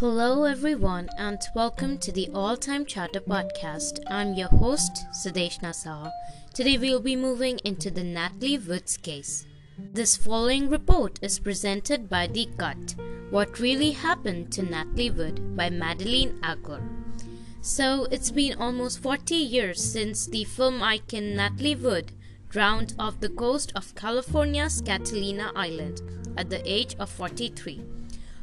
Hello, everyone, and welcome to the All Time Chatter podcast. I'm your host, Sudeshna Saha. Today, we'll be moving into the Natalie Woods case. This following report is presented by The Cut What Really Happened to Natalie Wood by Madeleine Aggeler. So, it's been almost 40 years since the film icon Natalie Wood drowned off the coast of California's Catalina Island at the age of 43.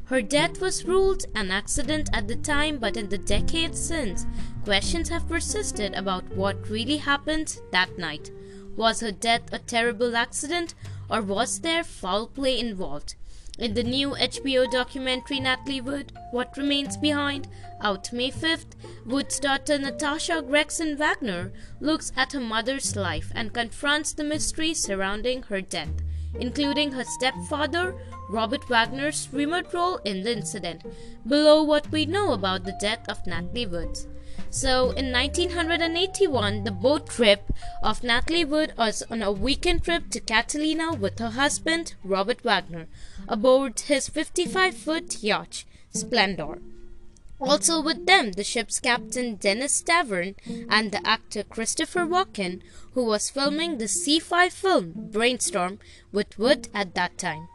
Her death was ruled an accident at the time, but in the decades since, questions have persisted about what really happened that night. Was her death a terrible accident, or was there foul play involved? In the new HBO documentary Natalie Wood, What Remains Behind, out May 5th, Wood's daughter Natasha Gregson Wagner looks at her mother's life and confronts the mystery surrounding her death, including her stepfather, Robert Wagner's remote role in the incident. Below what we know about the death of Natalie Woods. So, in 1981, the boat trip of Natalie Wood was on a weekend trip to Catalina with her husband, Robert Wagner, aboard his 55 foot yacht, Splendor. Also with them, the ship's captain Dennis Davern and the actor Christopher Walken, who was filming the sci-fi film Brainstorm with Wood at that time.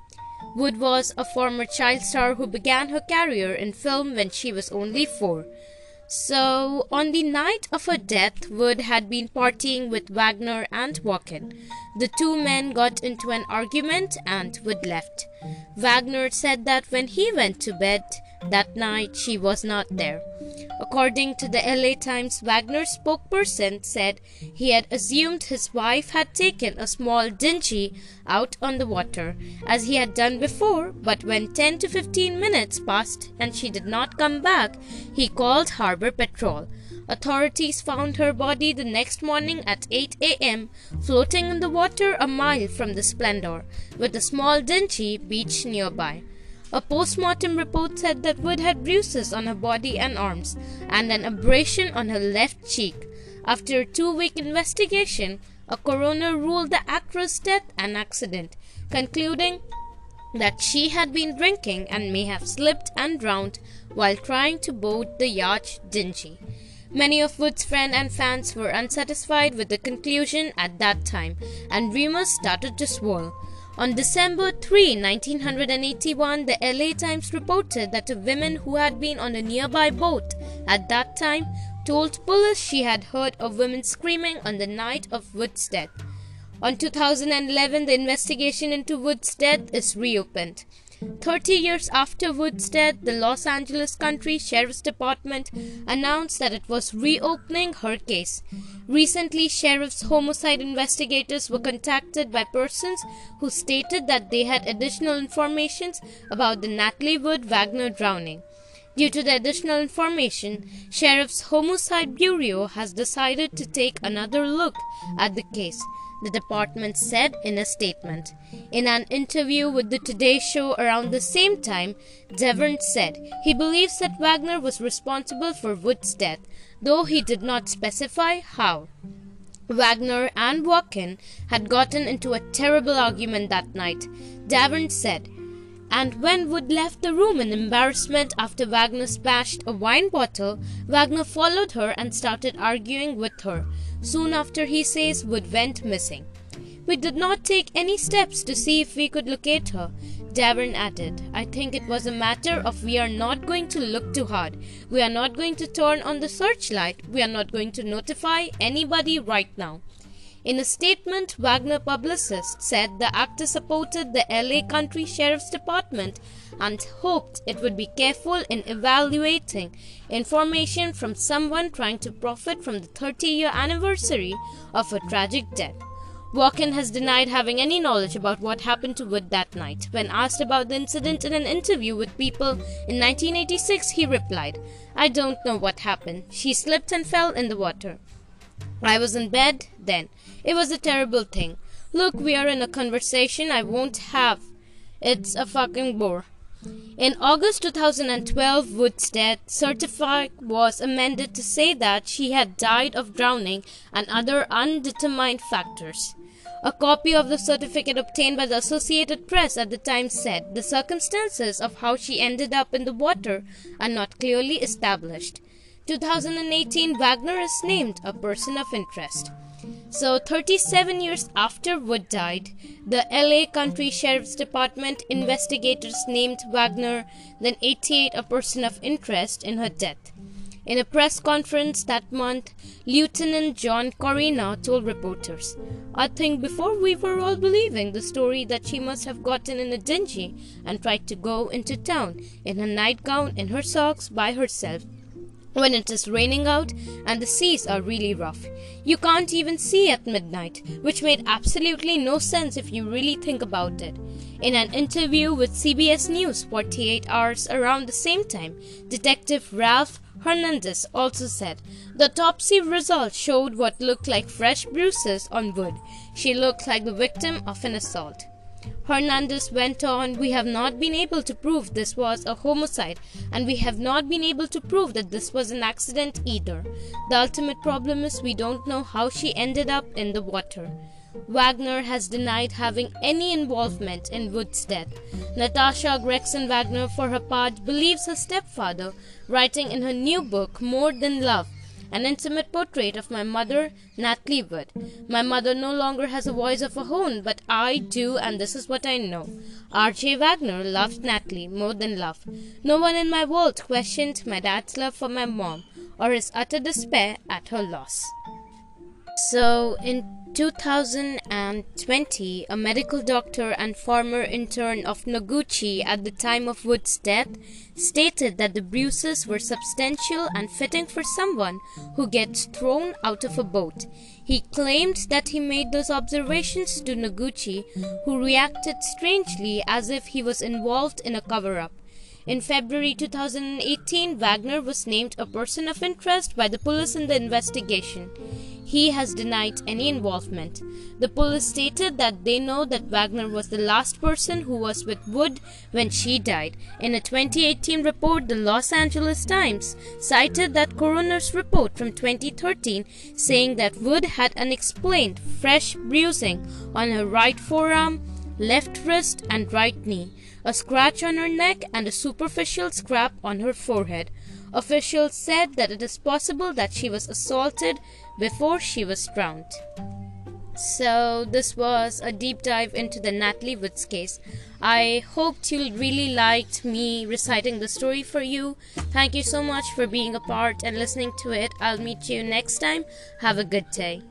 Wood was a former child star who began her career in film when she was only four. So, on the night of her death, Wood had been partying with Wagner and Walken. The two men got into an argument and Wood left. Wagner said that when he went to bed that night, she was not there. According to the LA Times, Wagner's spokesperson said he had assumed his wife had taken a small dinghy out on the water, as he had done before, but when 10 to 15 minutes passed and she did not come back, he called Harbor Patrol. Authorities found her body the next morning at 8 a.m., floating in the water a mile from the Splendor, with a small dinghy beach nearby. A postmortem report said that Wood had bruises on her body and arms and an abrasion on her left cheek. After a two week investigation, a coroner ruled the actress' death an accident, concluding that she had been drinking and may have slipped and drowned while trying to board the yacht Dinghy. Many of Wood's friends and fans were unsatisfied with the conclusion at that time, and rumors started to swirl. On December 3, 1981, the LA Times reported that a woman who had been on a nearby boat at that time told police she had heard a woman screaming on the night of Wood's death. On 2011, the investigation into Wood's death is reopened. 30 years after Wood's death, the Los Angeles County Sheriff's Department announced that it was reopening her case. Recently, sheriff's homicide investigators were contacted by persons who stated that they had additional information about the Natalie Wood Wagner drowning. Due to the additional information, Sheriff's Homicide Bureau has decided to take another look at the case the department said in a statement. In an interview with the Today Show around the same time, Davern said he believes that Wagner was responsible for Wood's death, though he did not specify how. Wagner and Walken had gotten into a terrible argument that night, Davern said. And when Wood left the room in embarrassment after Wagner smashed a wine bottle, Wagner followed her and started arguing with her. Soon after, he says Wood went missing. We did not take any steps to see if we could locate her. Davern added, I think it was a matter of we are not going to look too hard. We are not going to turn on the searchlight. We are not going to notify anybody right now. In a statement, Wagner publicist said the actor supported the LA County Sheriff's Department and hoped it would be careful in evaluating information from someone trying to profit from the 30 year anniversary of a tragic death. Walken has denied having any knowledge about what happened to Wood that night. When asked about the incident in an interview with People in 1986, he replied, I don't know what happened. She slipped and fell in the water. I was in bed then. It was a terrible thing. Look, we are in a conversation I won't have. It's a fucking bore. In August 2012, Wood's death certificate was amended to say that she had died of drowning and other undetermined factors. A copy of the certificate obtained by the Associated Press at the time said the circumstances of how she ended up in the water are not clearly established. 2018 Wagner is named a person of interest. So, 37 years after Wood died, the LA County Sheriff's Department investigators named Wagner, then 88, a person of interest in her death. In a press conference that month, Lieutenant John Corina told reporters, I think before we were all believing the story that she must have gotten in a dingy and tried to go into town in her nightgown in her socks by herself when it is raining out and the seas are really rough. You can't even see at midnight, which made absolutely no sense if you really think about it. In an interview with CBS News 48 hours around the same time, Detective Ralph Hernandez also said the autopsy results showed what looked like fresh bruises on Wood. She looked like the victim of an assault. Hernandez went on, We have not been able to prove this was a homicide, and we have not been able to prove that this was an accident either. The ultimate problem is we don't know how she ended up in the water. Wagner has denied having any involvement in Wood's death. Natasha Gregson Wagner, for her part, believes her stepfather, writing in her new book, More Than Love, an intimate portrait of my mother, Natalie Wood. My mother no longer has a voice of her own, but I do, and this is what I know. R.J. Wagner loved Natalie more than love. No one in my world questioned my dad's love for my mom or his utter despair at her loss. So, in 2020, a medical doctor and former intern of Noguchi at the time of Wood's death stated that the bruises were substantial and fitting for someone who gets thrown out of a boat. He claimed that he made those observations to Noguchi, who reacted strangely as if he was involved in a cover up. In February 2018, Wagner was named a person of interest by the police in the investigation. He has denied any involvement. The police stated that they know that Wagner was the last person who was with Wood when she died. In a 2018 report, the Los Angeles Times cited that coroner's report from 2013 saying that Wood had unexplained fresh bruising on her right forearm, left wrist, and right knee, a scratch on her neck, and a superficial scrap on her forehead. Officials said that it is possible that she was assaulted before she was drowned. So, this was a deep dive into the Natalie Woods case. I hoped you really liked me reciting the story for you. Thank you so much for being a part and listening to it. I'll meet you next time. Have a good day.